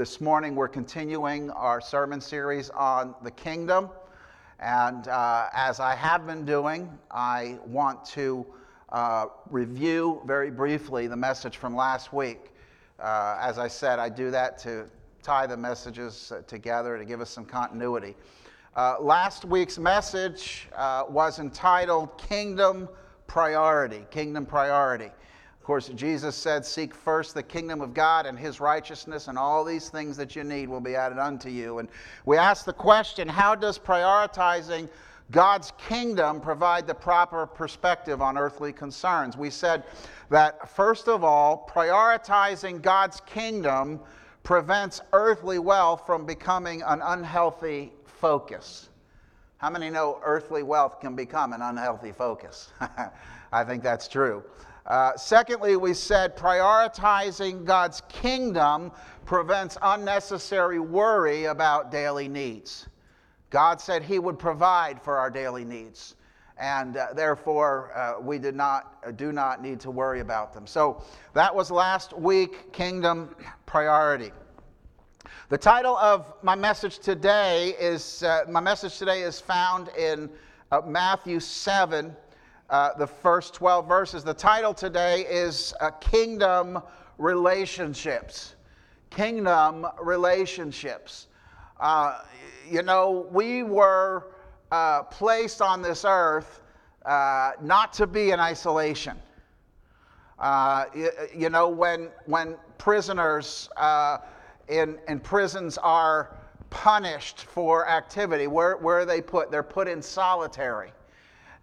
This morning, we're continuing our sermon series on the kingdom. And uh, as I have been doing, I want to uh, review very briefly the message from last week. Uh, as I said, I do that to tie the messages uh, together to give us some continuity. Uh, last week's message uh, was entitled Kingdom Priority. Kingdom Priority. Of course, Jesus said, Seek first the kingdom of God and his righteousness, and all these things that you need will be added unto you. And we ask the question how does prioritizing God's kingdom provide the proper perspective on earthly concerns? We said that, first of all, prioritizing God's kingdom prevents earthly wealth from becoming an unhealthy focus. How many know earthly wealth can become an unhealthy focus? I think that's true. Uh, secondly, we said prioritizing God's kingdom prevents unnecessary worry about daily needs. God said He would provide for our daily needs, and uh, therefore uh, we did not, uh, do not need to worry about them. So that was last week, Kingdom Priority. The title of my message today is uh, my message today is found in Matthew 7 uh, the first 12 verses. The title today is uh, Kingdom Relationships. Kingdom Relationships. Uh, you know, we were uh, placed on this earth uh, not to be in isolation. Uh, you, you, know, when, when prisoners in, in prisons are punished for activity, where, where are they put? They're put in solitary.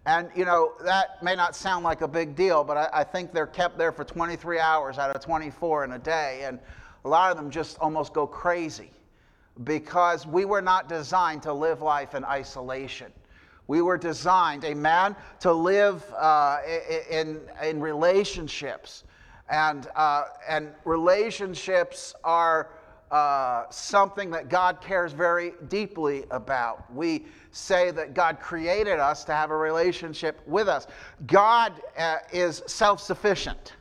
And, you know, that may not sound like a big deal, but I, I, think they're kept there for 23 hours out of 24 in a day. And a lot of them just almost go crazy because we were not designed to live life in isolation. We were designed, a man, to live uh, in, in relationships. And, uh, and relationships are uh, something that God cares very deeply about. We say that God created us to have a relationship with us. God uh, is self sufficient.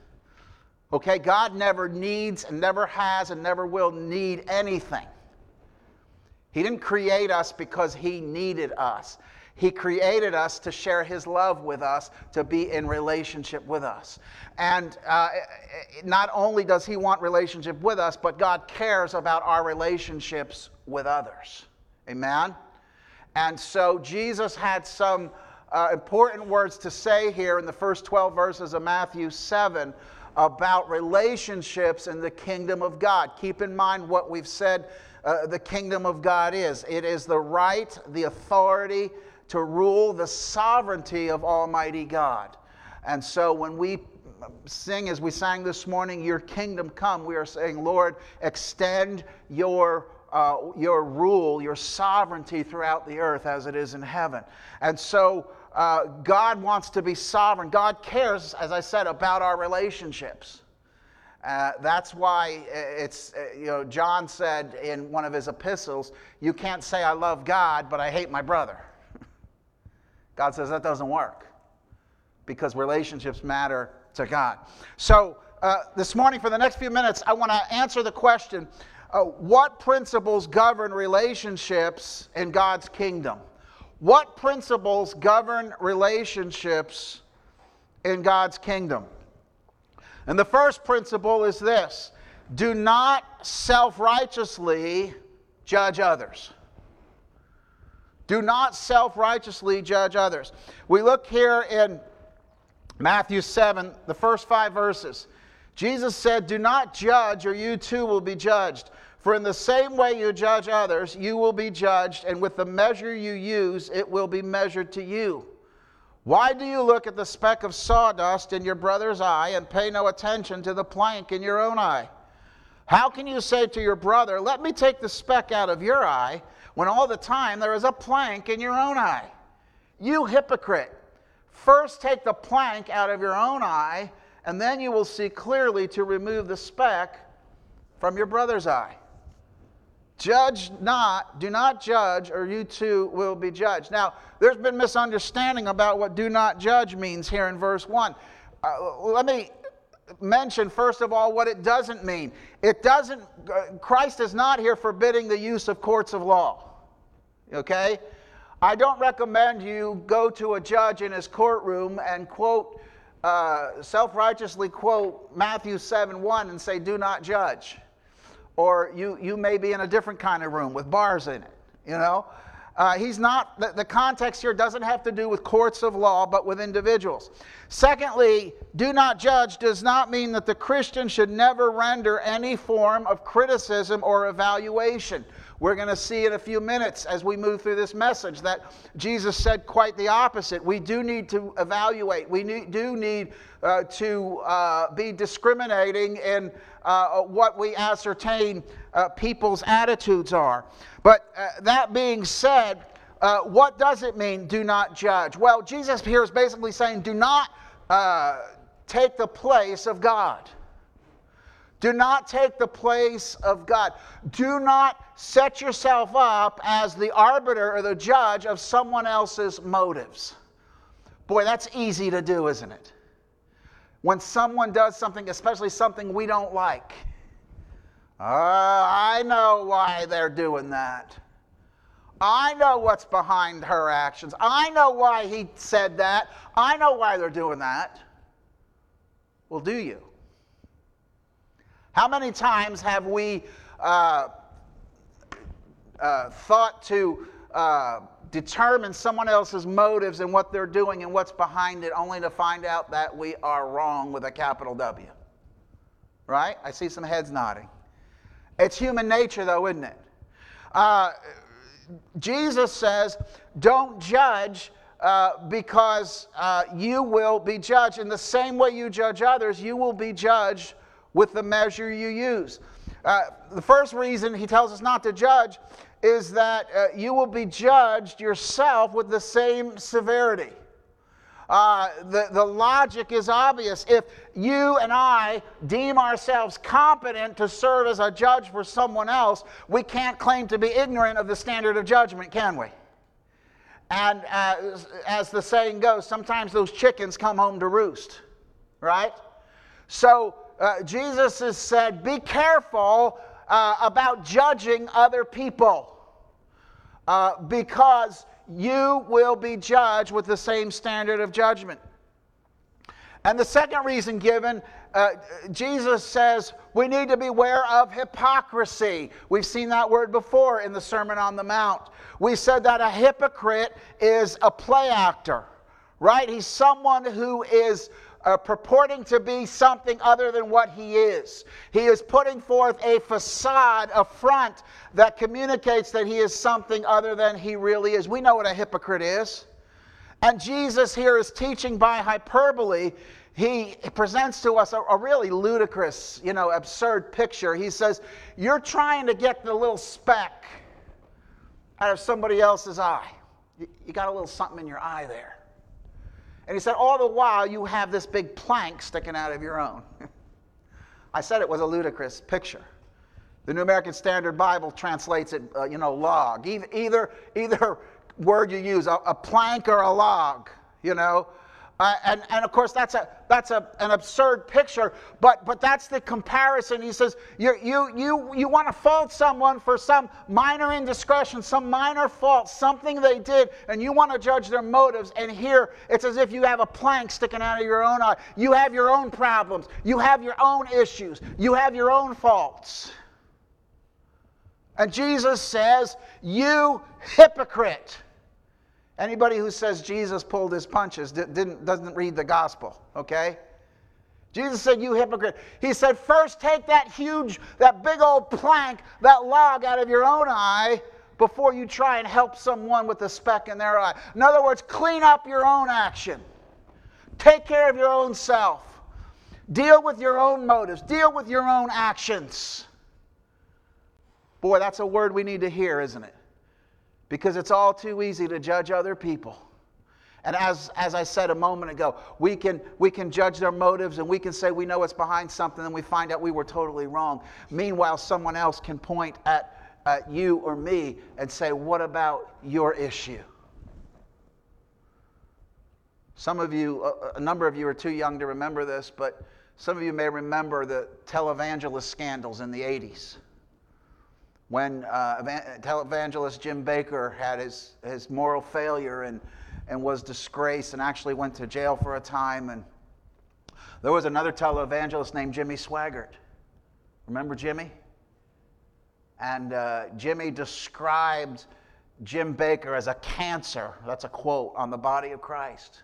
Okay? God never needs and never has and never will need anything. He didn't create us because He needed us. He created us to share His love with us, to be in relationship with us. And uh, not only does He want relationship with us, but God cares about our relationships with others. Amen? And so Jesus had some uh, important words to say here in the first 12 verses of Matthew 7 about relationships in the kingdom of God. Keep in mind what we've said uh, the kingdom of God is it is the right, the authority, to rule the sovereignty of Almighty God. And so when we sing, as we sang this morning, Your kingdom come, we are saying, Lord, extend your. Uh, your rule, your sovereignty throughout the earth as it is in heaven. And so uh, God wants to be sovereign. God cares, as I said, about our relationships. Uh, that's why it's, uh, you know, John said in one of his epistles, You can't say I love God, but I hate my brother. God says that doesn't work because relationships matter to God. So, uh, this morning, for the next few minutes, I want to answer the question uh, what principles govern relationships in God's kingdom? What principles govern relationships in God's kingdom? And the first principle is this do not self righteously judge others. Do not self righteously judge others. We look here in Matthew 7, the first five verses. Jesus said, Do not judge, or you too will be judged. For in the same way you judge others, you will be judged, and with the measure you use, it will be measured to you. Why do you look at the speck of sawdust in your brother's eye and pay no attention to the plank in your own eye? How can you say to your brother, Let me take the speck out of your eye, when all the time there is a plank in your own eye? You hypocrite! First take the plank out of your own eye, and then you will see clearly to remove the speck from your brother's eye. Judge not, do not judge, or you too will be judged. Now, there's been misunderstanding about what do not judge means here in verse 1. Uh, let me mention, first of all, what it doesn't mean. It doesn't, Christ is not here forbidding the use of courts of law. Okay? I don't recommend you go to a judge in his courtroom and quote, uh, self righteously quote Matthew 7 1 and say, Do not judge. Or you, you may be in a different kind of room with bars in it, you know? Uh, he's not, the, the context here doesn't have to do with courts of law, but with individuals. Secondly, do not judge does not mean that the Christian should never render any form of criticism or evaluation. We're going to see in a few minutes as we move through this message that Jesus said quite the opposite. We do need to evaluate, we need, do need uh, to uh, be discriminating in uh, what we ascertain uh, people's attitudes are. But uh, that being said, uh, what does it mean, do not judge? Well, Jesus here is basically saying, do not take the place of God. Do not take the place of God. Do not set yourself up as the arbiter or the judge of someone else's motives. Boy, that's easy to do, isn't it? When someone does something, especially something we don't like, uh, I know why they're doing that. I know what's behind her actions. I know why he said that. I know why they're doing that. Well, do you? How many times have we uh, uh, thought to uh, determine someone else's motives and what they're doing and what's behind it, only to find out that we are wrong with a capital W? Right? I see some heads nodding. It's human nature, though, isn't it? Uh, Jesus says, don't judge uh, because uh, you will be judged. In the same way you judge others, you will be judged with the measure you use. Uh, the first reason he tells us not to judge is that uh, you will be judged yourself with the same severity. Uh, the, the logic is obvious. If you and I deem ourselves competent to serve as a judge for someone else, we can't claim to be ignorant of the standard of judgment, can we? And uh, as the saying goes, sometimes those chickens come home to roost, right? So uh, Jesus has said, be careful uh, about judging other people uh, because you will be judged with the same standard of judgment. And the second reason given, uh, Jesus says we need to beware of hypocrisy. We've seen that word before in the Sermon on the Mount. We said that a hypocrite is a play actor, right? He's someone who is uh, purporting to be something other than what he is. He is putting forth a facade, a front that communicates that he is something other than he really is. We know what a hypocrite is. And Jesus here is teaching by hyperbole. He presents to us a, a really ludicrous, you know, absurd picture. He says, You're trying to get the little speck out of somebody else's eye. You, you got a little something in your eye there. And he said, All the while, you have this big plank sticking out of your own. I said it was a ludicrous picture. The New American Standard Bible translates it, uh, you know, log. Either, either, either word you use, a, a plank or a log, you know. Uh, and, and of course, that's, a, that's a, an absurd picture, but, but that's the comparison. He says, you, you, you, you want to fault someone for some minor indiscretion, some minor fault, something they did, and you want to judge their motives. And here, it's as if you have a plank sticking out of your own eye. You have your own problems, you have your own issues, you have your own faults. And Jesus says, You hypocrite. Anybody who says Jesus pulled his punches didn't, doesn't read the gospel, okay? Jesus said, You hypocrite. He said, First take that huge, that big old plank, that log out of your own eye before you try and help someone with a speck in their eye. In other words, clean up your own action, take care of your own self, deal with your own motives, deal with your own actions. Boy, that's a word we need to hear, isn't it? Because it's all too easy to judge other people. And as, as I said a moment ago, we can, we can judge their motives and we can say we know what's behind something and we find out we were totally wrong. Meanwhile, someone else can point at, at you or me and say, What about your issue? Some of you, a number of you are too young to remember this, but some of you may remember the televangelist scandals in the 80s when uh, televangelist Jim Bakker had his, his moral failure and and was disgraced and actually went to jail for a time. And there was another televangelist named Jimmy Swaggart. Remember Jimmy? And uh, Jimmy described Jim Bakker as a cancer. That's a quote on the body of Christ.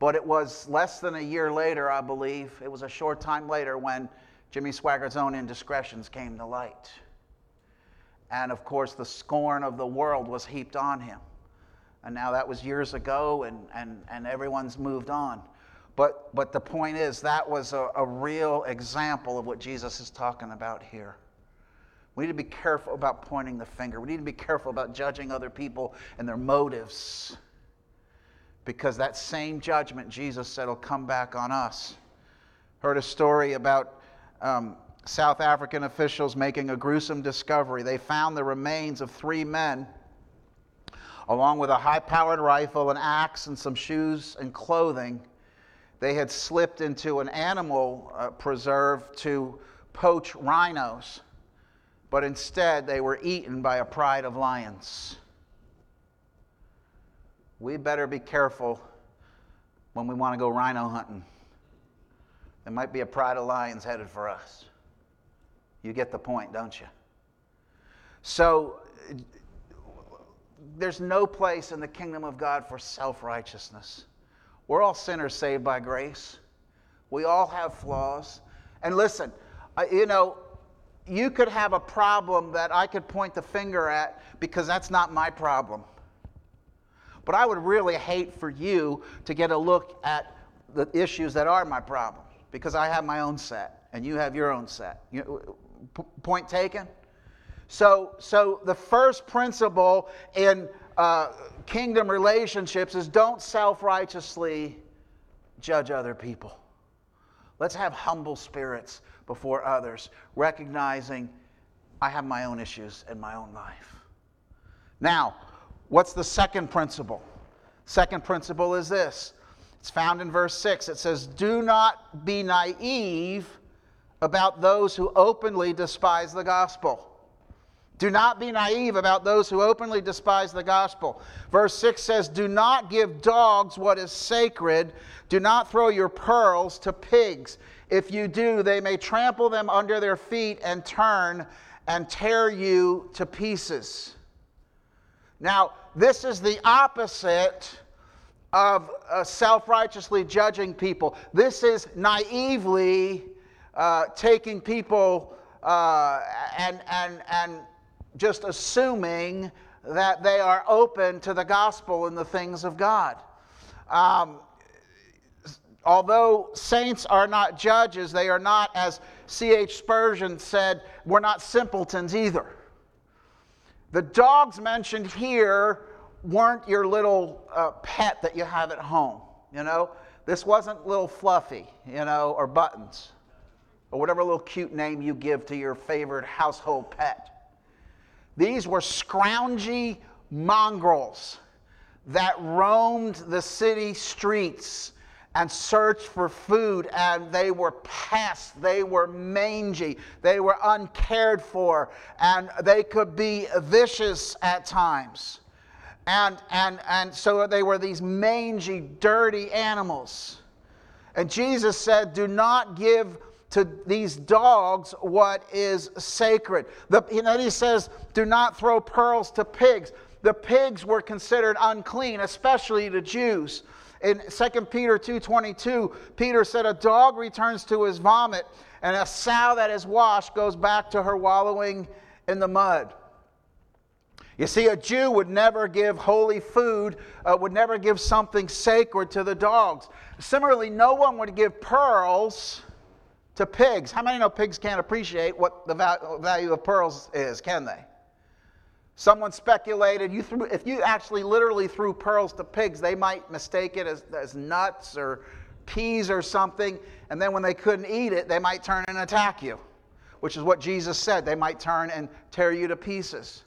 But it was less than a year later, I believe, it was a short time later when Jimmy Swaggart's own indiscretions came to light. And of course, the scorn of the world was heaped on him. And now that was years ago, and, and, and everyone's moved on. But, but the point is, that was a, a real example of what Jesus is talking about here. We need to be careful about pointing the finger. We need to be careful about judging other people and their motives. Because that same judgment, Jesus said, will come back on us. Heard a story about um, South African officials making a gruesome discovery. They found the remains of three men along with a high powered rifle, an axe, and some shoes and clothing. They had slipped into an animal uh, preserve to poach rhinos, but instead they were eaten by a pride of lions. We better be careful when we want to go rhino hunting. There might be a pride of lions headed for us. You get the point, don't you? So, there's no place in the kingdom of God for self righteousness. We're all sinners saved by grace. We all have flaws. And listen, you know, you could have a problem that I could point the finger at because that's not my problem. But I would really hate for you to get a look at the issues that are my problems because I have my own set and you have your own set. Point taken? So, so the first principle in uh, kingdom relationships is don't self righteously judge other people. Let's have humble spirits before others, recognizing I have my own issues in my own life. Now, what's the second principle? Second principle is this it's found in verse 6. It says, Do not be naive about those who openly despise the gospel. Do not be naive about those who openly despise the gospel. Verse 6 says, Do not give dogs what is sacred. Do not throw your pearls to pigs. If you do, they may trample them under their feet and turn and tear you to pieces. Now, this is the opposite of uh, self righteously judging people. This is naively uh, taking people uh, and, and, and just assuming that they are open to the gospel and the things of God. Um, although saints are not judges, they are not, as C.H. Spurgeon said, we're not simpletons either. The dogs mentioned here weren't your little uh, pet that you have at home, you know? This wasn't little Fluffy, you know, or Buttons, or whatever little cute name you give to your favorite household pet. These were scroungy mongrels that roamed the city streets and searched for food, and they were pests, they were mangy, they were uncared for, and they could be vicious at times. And, and, and so they were these mangy, dirty animals. And Jesus said, Do not give to these dogs what is sacred. The, and then he says, Do not throw pearls to pigs. The pigs were considered unclean, especially to Jews. In 2 Peter 2:22, Peter said, "A dog returns to his vomit, and a sow that is washed goes back to her wallowing in the mud." You see, a Jew would never give holy food, uh, would never give something sacred to the dogs. Similarly, no one would give pearls to pigs. How many know pigs can't appreciate what the value of pearls is, can they? Someone speculated you threw, if you actually literally threw pearls to pigs, they might mistake it as, as nuts or peas or something, and then when they couldn't eat it, they might turn and attack you, which is what Jesus said. They might turn and tear you to pieces.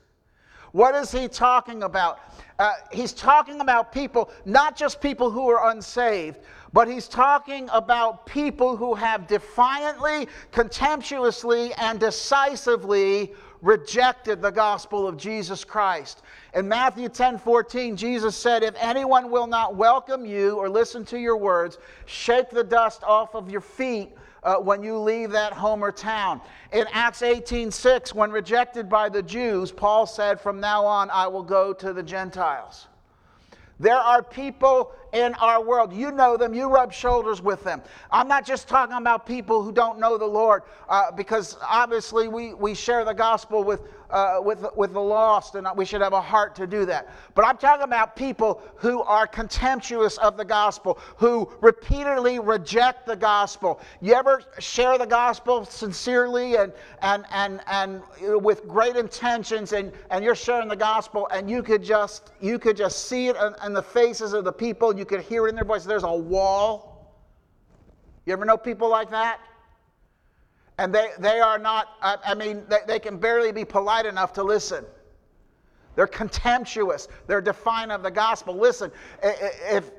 What is he talking about? Uh, he's talking about people, not just people who are unsaved, but he's talking about people who have defiantly, contemptuously, and decisively rejected the gospel of Jesus Christ. In Matthew 10 14, Jesus said, If anyone will not welcome you or listen to your words, shake the dust off of your feet. Uh, when you leave that home or town. In Acts 18 6, when rejected by the Jews, Paul said, From now on, I will go to the Gentiles. There are people in our world. You know them, you rub shoulders with them. I'm not just talking about people who don't know the Lord, uh, because obviously we, we share the gospel with, uh, with, with the lost, and we should have a heart to do that. But I'm talking about people who are contemptuous of the gospel, who repeatedly reject the gospel. You ever share the gospel sincerely and, and, and, and with great intentions, and, and you're sharing the gospel, and you could just, you could just see it in, in the faces of the people, you could hear it in their voice. There's a wall. You ever know people like that? And they, they are not, I, I mean, they, they can barely be polite enough to listen. They're contemptuous. They're defiant of the gospel. Listen, if,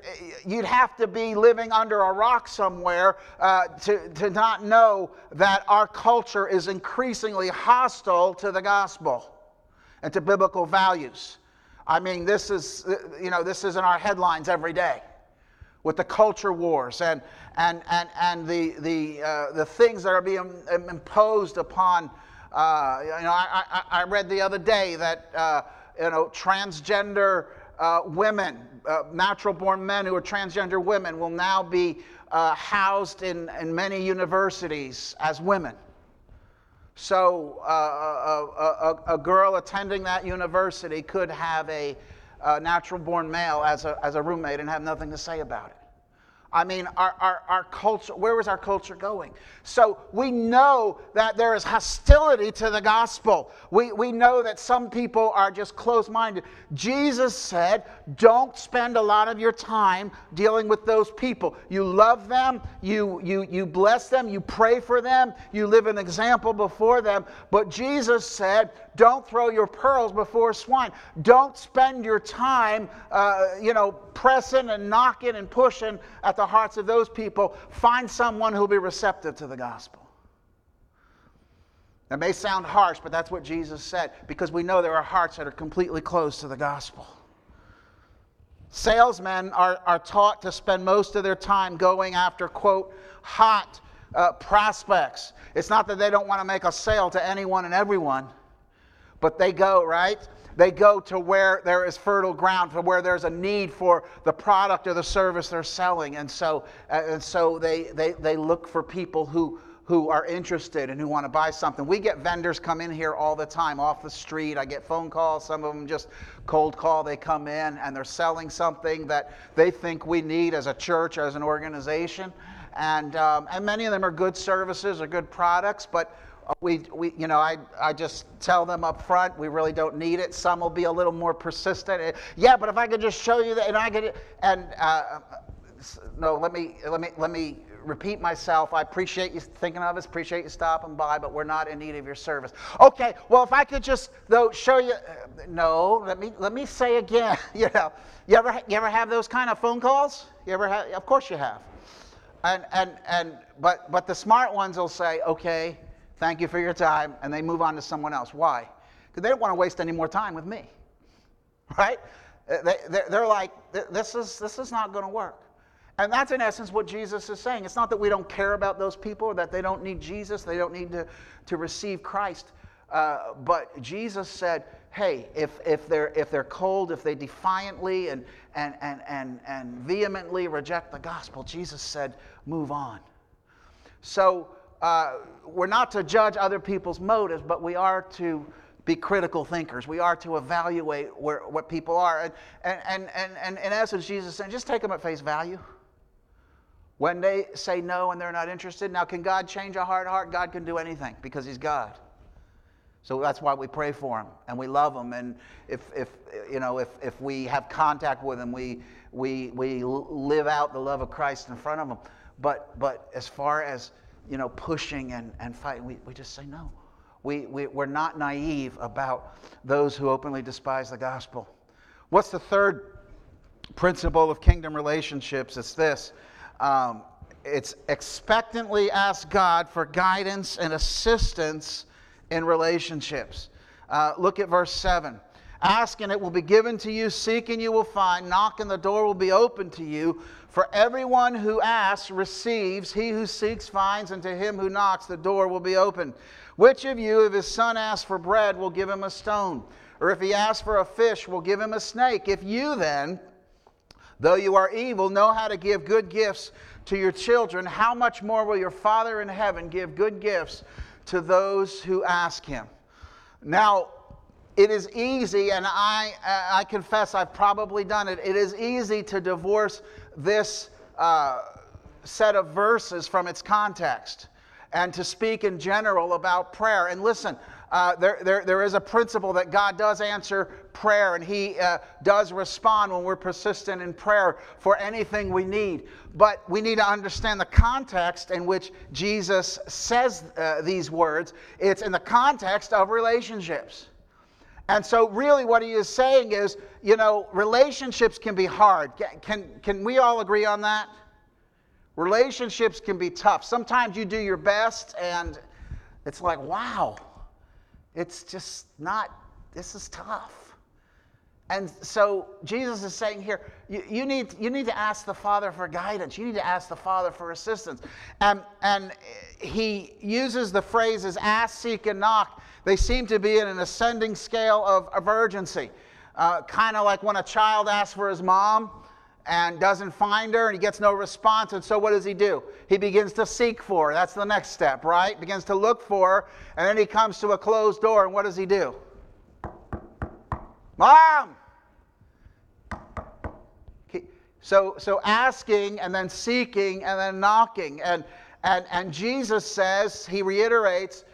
you'd have to be living under a rock somewhere uh, to, to not know that our culture is increasingly hostile to the gospel and to biblical values. I mean, this is, you know, this is in our headlines every day with the culture wars and, and, and, and the, the, uh, the things that are being imposed upon. Uh, you know, I, I, I, read the other day that uh, you know, transgender uh, women, uh, natural born men who are transgender women, will now be uh, housed in, in many universities as women. So uh, a, a, a, girl attending that university could have a, a natural born male as a, as a roommate and have nothing to say about it. I mean, our, our, our culture, where is our culture going? So we know that there is hostility to the gospel. We, we know that some people are just close minded. Jesus said, don't spend a lot of your time dealing with those people. You love them, you, you, you bless them, you pray for them, you live an example before them. But Jesus said, don't throw your pearls before swine. Don't spend your time, uh, you know, pressing and knocking and pushing at the hearts of those people. Find someone who'll be receptive to the gospel. That may sound harsh, but that's what Jesus said because we know there are hearts that are completely closed to the gospel. Salesmen are, are taught to spend most of their time going after, quote, hot uh, prospects. It's not that they don't want to make a sale to anyone and everyone, but they go, right? They go to where there is fertile ground, to where there's a need for the product or the service they're selling. And so, uh, and so they, they, they look for people who, who are interested and who want to buy something. We get vendors come in here all the time off the street. I get phone calls, some of them just cold call. They come in and they're selling something that they think we need as a church, as an organization. And, um, and many of them are good services or good products, but we, we, you know, I, I just tell them up front, we really don't need it. Some will be a little more persistent. Yeah, but if I could just show you that, and I could, and uh, no, let me, let me, let me repeat myself. I appreciate you thinking of us, appreciate you stopping by, but we're not in need of your service. Okay, well, if I could just though show you, uh, no, let me let me say again. You know, you ever you ever have those kind of phone calls? You ever have? Of course you have. And and and but but the smart ones will say, okay, Thank you for your time. And they move on to someone else. Why? Because they don't want to waste any more time with me. Right? They, they're like, this is, this is not going to work. And that's in essence what Jesus is saying. It's not that we don't care about those people or that they don't need Jesus, they don't need to, to receive Christ. Uh, but Jesus said, hey, if, if, they're, if they're cold, if they defiantly and, and, and, and, and vehemently reject the gospel, Jesus said, move on. So uh, we're not to judge other people's motives, but we are to be critical thinkers. We are to evaluate where, what people are. And, and, and, and, and in essence, Jesus said, just take them at face value. When they say no and they're not interested, now can God change a hard heart? God can do anything because He's God. So that's why we pray for him and we love him. And if, if, you know, if, if we have contact with him, we, we, we live out the love of Christ in front of him. But, but as far as, you know, pushing and, and fighting, we, we just say no. We, we, we're not naive about those who openly despise the gospel. What's the third principle of kingdom relationships? It's this um, it's expectantly ask God for guidance and assistance in relationships. Uh, look at verse 7. Ask and it will be given to you, seek and you will find, knock and the door will be open to you. For everyone who asks receives, he who seeks finds, and to him who knocks the door will be open. Which of you, if his son asks for bread, will give him a stone? Or if he asks for a fish, will give him a snake? If you then, though you are evil, know how to give good gifts to your children, how much more will your Father in heaven give good gifts to those who ask him. Now, it is easy, and I, I confess I've probably done it. It is easy to divorce this uh, set of verses from its context and to speak in general about prayer. And listen, uh, there, there, there is a principle that God does answer prayer and He uh, does respond when we're persistent in prayer for anything we need. But we need to understand the context in which Jesus says uh, these words. It's in the context of relationships. And so, really, what he is saying is, you know, relationships can be hard. Can, can, we all agree on that? Relationships can be tough. Sometimes you do your best, and it's like, wow, it's just not, this is tough. And so Jesus is saying here, you, you, need, you need to ask the Father for guidance. You need to ask the Father for assistance. And, and he uses the phrases ask, seek, and knock. They seem to be in an ascending scale of, of urgency. Uh, kind of like when a child asks for his mom and doesn't find her and he gets no response. And so what does he do? He begins to seek for her. That's the next step, right? Begins to look for her. And then he comes to a closed door. And what does he do? Mom! So, so asking and then seeking and then knocking. And, and, and Jesus says, he reiterates,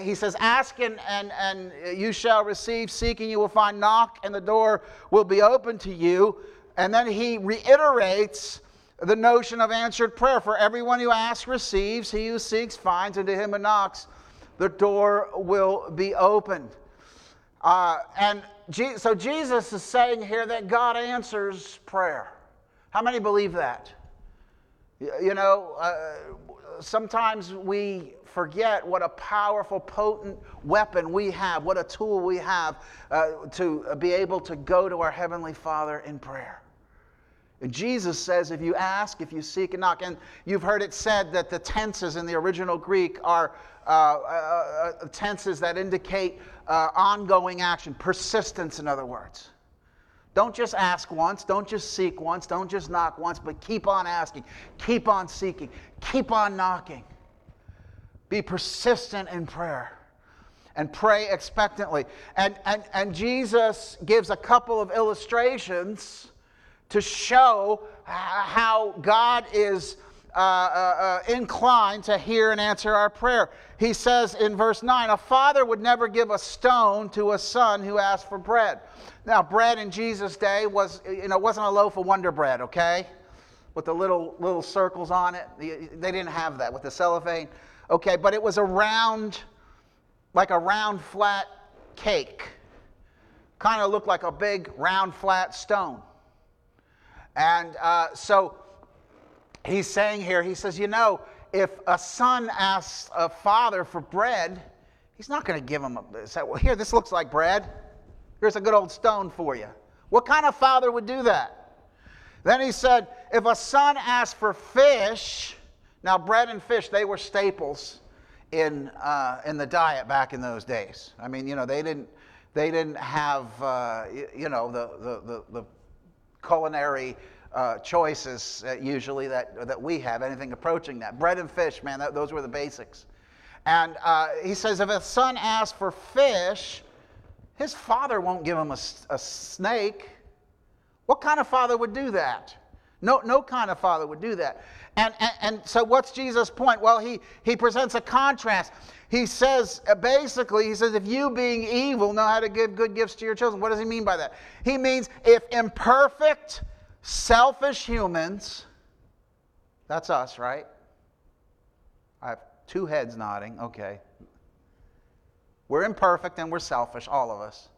he says, Ask and, and, and you shall receive, seeking you will find, knock and the door will be open to you. And then he reiterates the notion of answered prayer. For everyone who asks receives, he who seeks finds, and to him who knocks, the door will be opened. Uh, and Je- so Jesus is saying here that God answers prayer. How many believe that? You know, uh, sometimes we forget what a powerful, potent weapon we have, what a tool we have uh, to be able to go to our Heavenly Father in prayer. And Jesus says, if you ask, if you seek and knock, and you've heard it said that the tenses in the original Greek are uh, uh, uh tenses that indicate uh, ongoing action, persistence, in other words. Don't just ask once, don't just seek once, don't just knock once, but keep on asking, keep on seeking, keep on knocking. Be persistent in prayer and pray expectantly. And, and, and Jesus gives a couple of illustrations to show how God is uh, uh, uh, inclined to hear and answer our prayer. He says in verse 9, A father would never give a stone to a son who asked for bread. Now, bread in Jesus' day was, you know, wasn't a loaf of Wonder Bread, okay? With the little, little circles on it. They didn't have that with the cellophane. Okay, but it was a round, like a round flat cake. Kind of looked like a big round flat stone. And uh, so he's saying here, he says, you know, if a son asks a father for bread, he's not going to give him a, say, well, here, this looks like bread. Here's a good old stone for you. What kind of father would do that? Then he said, if a son asks for fish, now, bread and fish, they were staples in, uh, in the diet back in those days. I mean, you know, they didn't, they didn't have, uh, you know, the, the, the, the culinary uh, choices usually that, that we have, anything approaching that. Bread and fish, man, that, those were the basics. And uh, he says, if a son asks for fish, his father won't give him a, a snake. What kind of father would do that? No, no kind of father would do that. And, and, and so, what's Jesus' point? Well, he, he presents a contrast. He says, uh, basically, he says, if you being evil know how to give good gifts to your children, what does he mean by that? He means if imperfect, selfish humans, that's us, right? I have two heads nodding, okay. We're imperfect and we're selfish, all of us.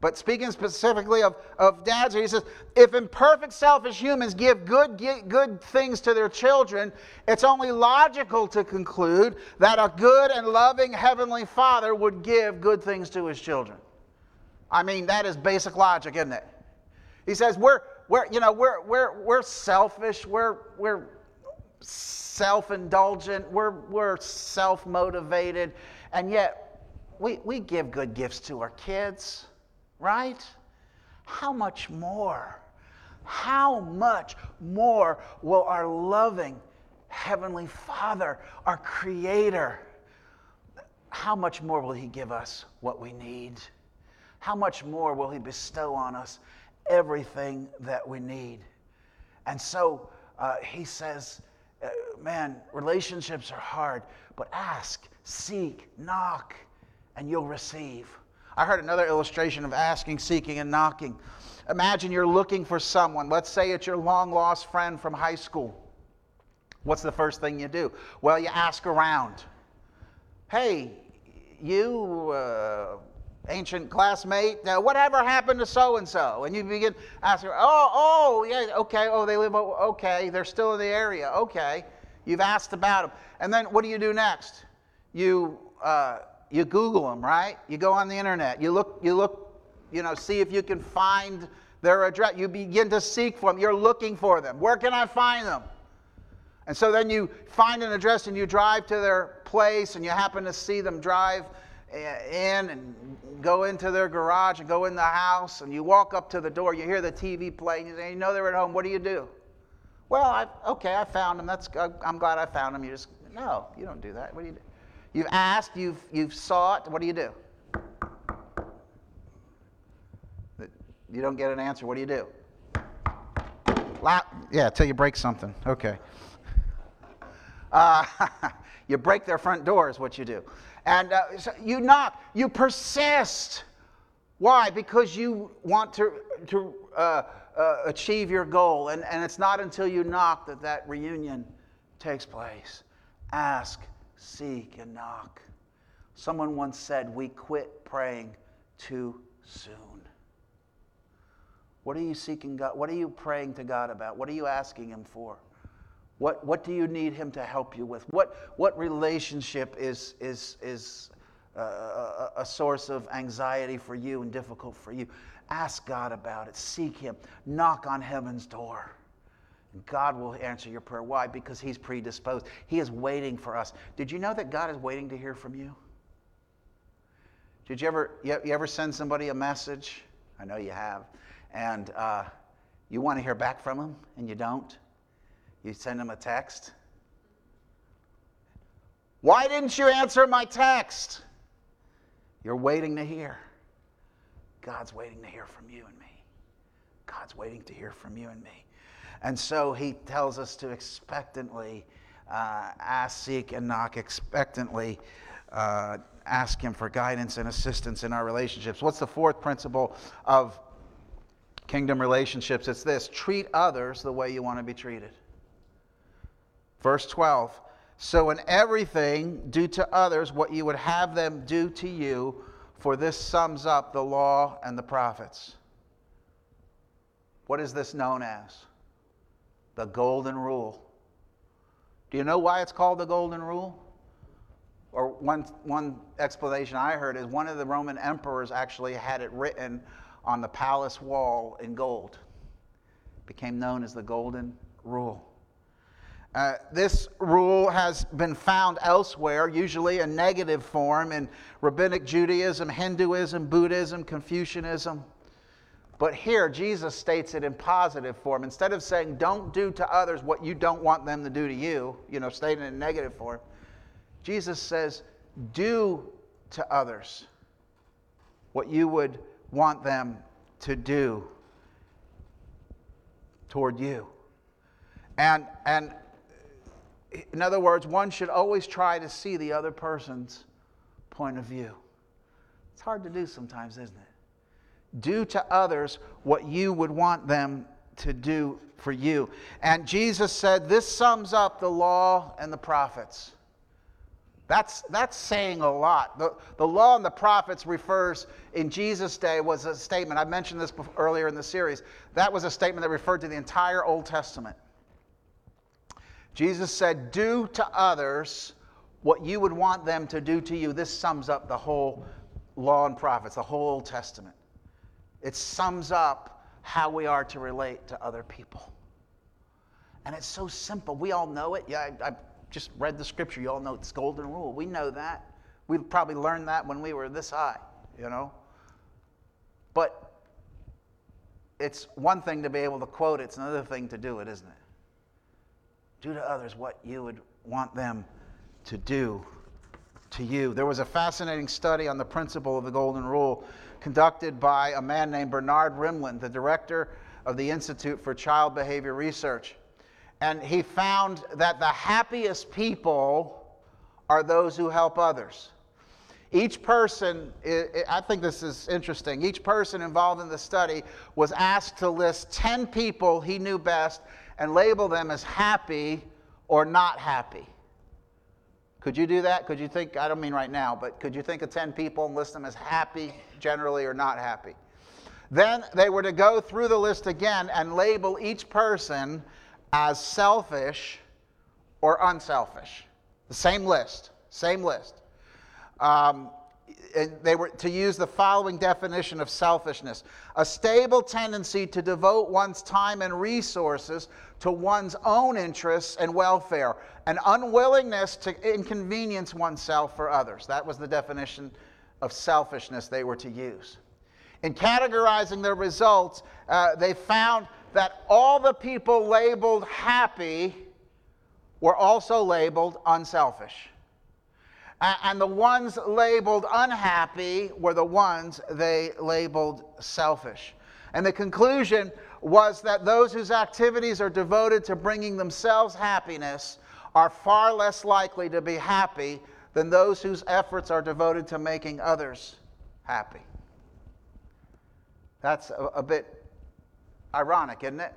But speaking specifically of, of dads, he says, if imperfect, selfish humans give good, good things to their children, it's only logical to conclude that a good and loving Heavenly Father would give good things to his children. I mean, that is basic logic, isn't it? He says, we're, we're, you know, we're, we're, we're selfish, we're, we're self indulgent, we're, we're self motivated, and yet we, we give good gifts to our kids right? How much more? How much more will our loving Heavenly Father, our Creator, how much more will He give us what we need? How much more will He bestow on us everything that we need? And so uh, He says, uh, man, relationships are hard, but ask, seek, knock, and you'll receive. I heard another illustration of asking, seeking, and knocking. Imagine you're looking for someone. Let's say it's your long lost friend from high school. What's the first thing you do? Well, you ask around. Hey, you, uh, ancient classmate, uh, whatever happened to so and so? And you begin asking, oh, oh, yeah, okay, oh, they live, okay, they're still in the area, okay. You've asked about them. And then what do you do next? You, uh, you Google them, right? You go on the internet. You look, you look, you know, see if you can find their address. You begin to seek for them. You're looking for them. Where can I find them? And so then you find an address and you drive to their place and you happen to see them drive eh, in and go into their garage and go in the house and you walk up to the door. You hear the TV playing. You, say, you know they're at home. What do you do? Well, I, okay, I found them. That's, I'm glad I found them. You just, no, you don't do that. What do you do? You've asked, you've, you've sought. What do you do? You don't get an answer. What do you do? yeah, until you break something. Okay. Uh, you break their front door, is what you do. And uh, so you knock, you persist. Why? Because you want to, to uh, uh, achieve your goal. And, and it's not until you knock that that reunion takes place. Ask seek, and knock. Someone once said, We quit praying too soon. What are you seeking God? What are you praying to God about? What are you asking Him for? What, what do you need Him to help you with? What, what relationship is, is, is uh, a, a source of anxiety for you and difficult for you? Ask God about it. Seek Him. Knock on heaven's door. God will answer your prayer. Why? Because He's predisposed. He is waiting for us. Did you know that God is waiting to hear from you? Did you ever, you, ever send somebody a message? I know you have. And uh, you want to hear back from them and you don't? You send them a text? Why didn't you answer my text? You're waiting to hear. God's waiting to hear from you and me. God's waiting to hear from you and me. And so he tells us to expectantly uh, ask, seek, and knock, expectantly uh, ask him for guidance and assistance in our relationships. What's the fourth principle of kingdom relationships? It's this treat others the way you want to be treated. Verse 12 So in everything, do to others what you would have them do to you, for this sums up the law and the prophets. What is this known as? The golden rule. Do you know why it's called the golden rule? Or one, one explanation I heard is one of the Roman emperors actually had it written on the palace wall in gold. It became known as the golden rule. Uh, this rule has been found elsewhere, usually in negative form in rabbinic Judaism, Hinduism, Buddhism, Confucianism. But here, Jesus states it in positive form. Instead of saying, don't do to others what you don't want them to do to you, you know, stating it in negative form, Jesus says, do to others what you would want them to do toward you. And, and in other words, one should always try to see the other person's point of view. It's hard to do sometimes, isn't it? Do to others what you would want them to do for you. And Jesus said, This sums up the law and the prophets. That's, that's saying a lot. The, the law and the prophets refers, in Jesus' day, was a statement. I mentioned this before, earlier in the series. That was a statement that referred to the entire Old Testament. Jesus said, Do to others what you would want them to do to you. This sums up the whole law and prophets, the whole Old Testament. It sums up how we are to relate to other people. And it's so simple. We all know it. Yeah, I, I just read the scripture. You all know it's golden rule. We know that. We probably learned that when we were this high, you know. But it's one thing to be able to quote it, it's another thing to do it, isn't it? Do to others what you would want them to do to you. There was a fascinating study on the principle of the Golden Rule conducted by a man named Bernard Rimland, the director of the Institute for Child Behavior Research. And he found that the happiest people are those who help others. Each person, I think this is interesting, each person involved in the study was asked to list 10 people he knew best and label them as happy or not happy. Could you do that? Could you think, I don't mean right now, but could you think of 10 people and list them as happy generally or not happy? Then they were to go through the list again and label each person as selfish or unselfish. The same list, same list. Um, they were to use the following definition of selfishness a stable tendency to devote one's time and resources to one's own interests and welfare, an unwillingness to inconvenience oneself for others. That was the definition of selfishness they were to use. In categorizing their results, uh, they found that all the people labeled happy were also labeled unselfish. And the ones labeled unhappy were the ones they labeled selfish. And the conclusion was that those whose activities are devoted to bringing themselves happiness are far less likely to be happy than those whose efforts are devoted to making others happy. That's a, a bit ironic, isn't it?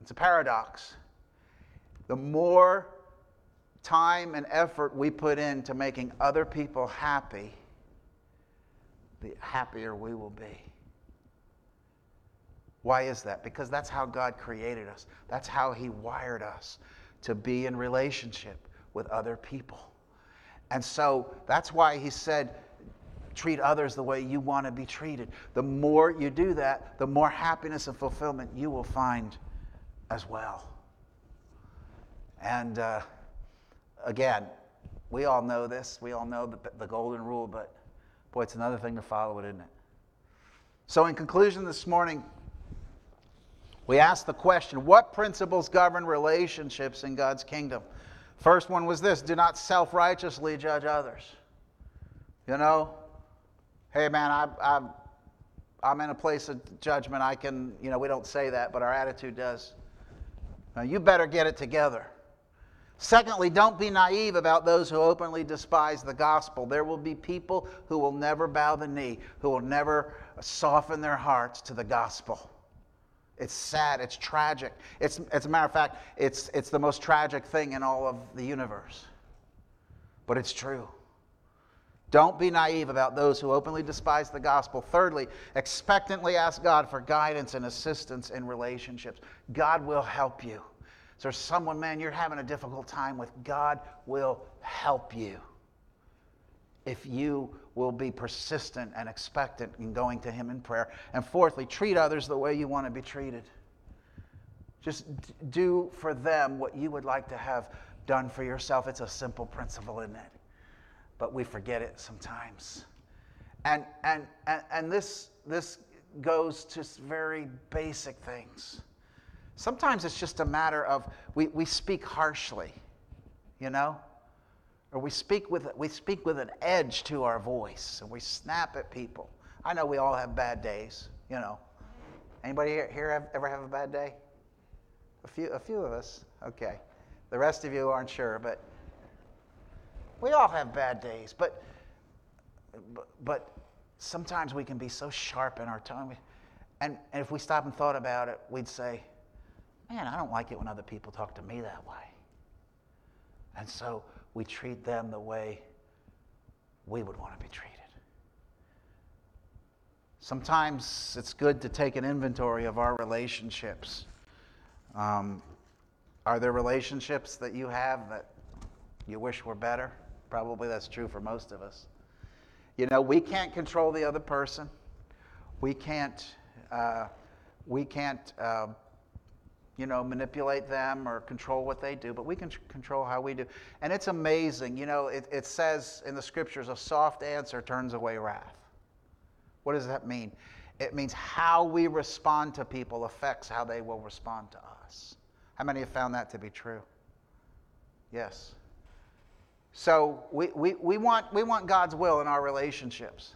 It's a paradox. The more time and effort we put into making other people happy, the happier we will be. Why is that? Because that's how God created us. That's how He wired us to be in relationship with other people. And so that's why He said, treat others the way you want to be treated. The more you do that, the more happiness and fulfillment you will find as well. And, uh, again, we all know this. We all know the, the golden rule, but boy, it's another thing to follow it, isn't it? So, in conclusion this morning, we asked the question what principles govern relationships in God's kingdom? First one was this do not self righteously judge others. You know, hey man, I, I'm, I'm in a place of judgment. I can, you know, we don't say that, but our attitude does. Now, you better get it together. Secondly, don't be naive about those who openly despise the gospel. There will be people who will never bow the knee, who will never soften their hearts to the gospel. It's sad, it's tragic. It's, as a matter of fact, it's, it's the most tragic thing in all of the universe. But it's true. Don't be naive about those who openly despise the gospel. Thirdly, expectantly ask God for guidance and assistance in relationships. God will help you. Is there someone, man, you're having a difficult time with? God will help you if you will be persistent and expectant in going to Him in prayer. And fourthly, treat others the way you want to be treated. Just do for them what you would like to have done for yourself. It's a simple principle, isn't it? But we forget it sometimes. And, and, and, and this, this goes to very basic things. Sometimes it's just a matter of we, we speak harshly, you know? Or we speak, with, we speak with an edge to our voice and we snap at people. I know we all have bad days, you know. Anybody here, here have, ever have a bad day? A few, a few of us. Okay. The rest of you aren't sure, but we all have bad days. But, but, sometimes we can be so sharp in our tongue. And, and if we stop and thought about it, we'd say, man, I don't like it when other people talk to me that way. And so we treat them the way we would want to be treated. Sometimes it's good to take an inventory of our relationships. Um, are there relationships that you have that you wish were better? Probably that's true for most of us. You know, we can't control the other person. We can't, uh, we can't, uh, you know, manipulate them or control what they do, but we can control how we do. And it's amazing. You know, it, it says in the scriptures, a soft answer turns away wrath. What does that mean? It means how we respond to people affects how they will respond to us. How many have found that to be true? Yes. So we, we, we, want, we want God's will in our relationships.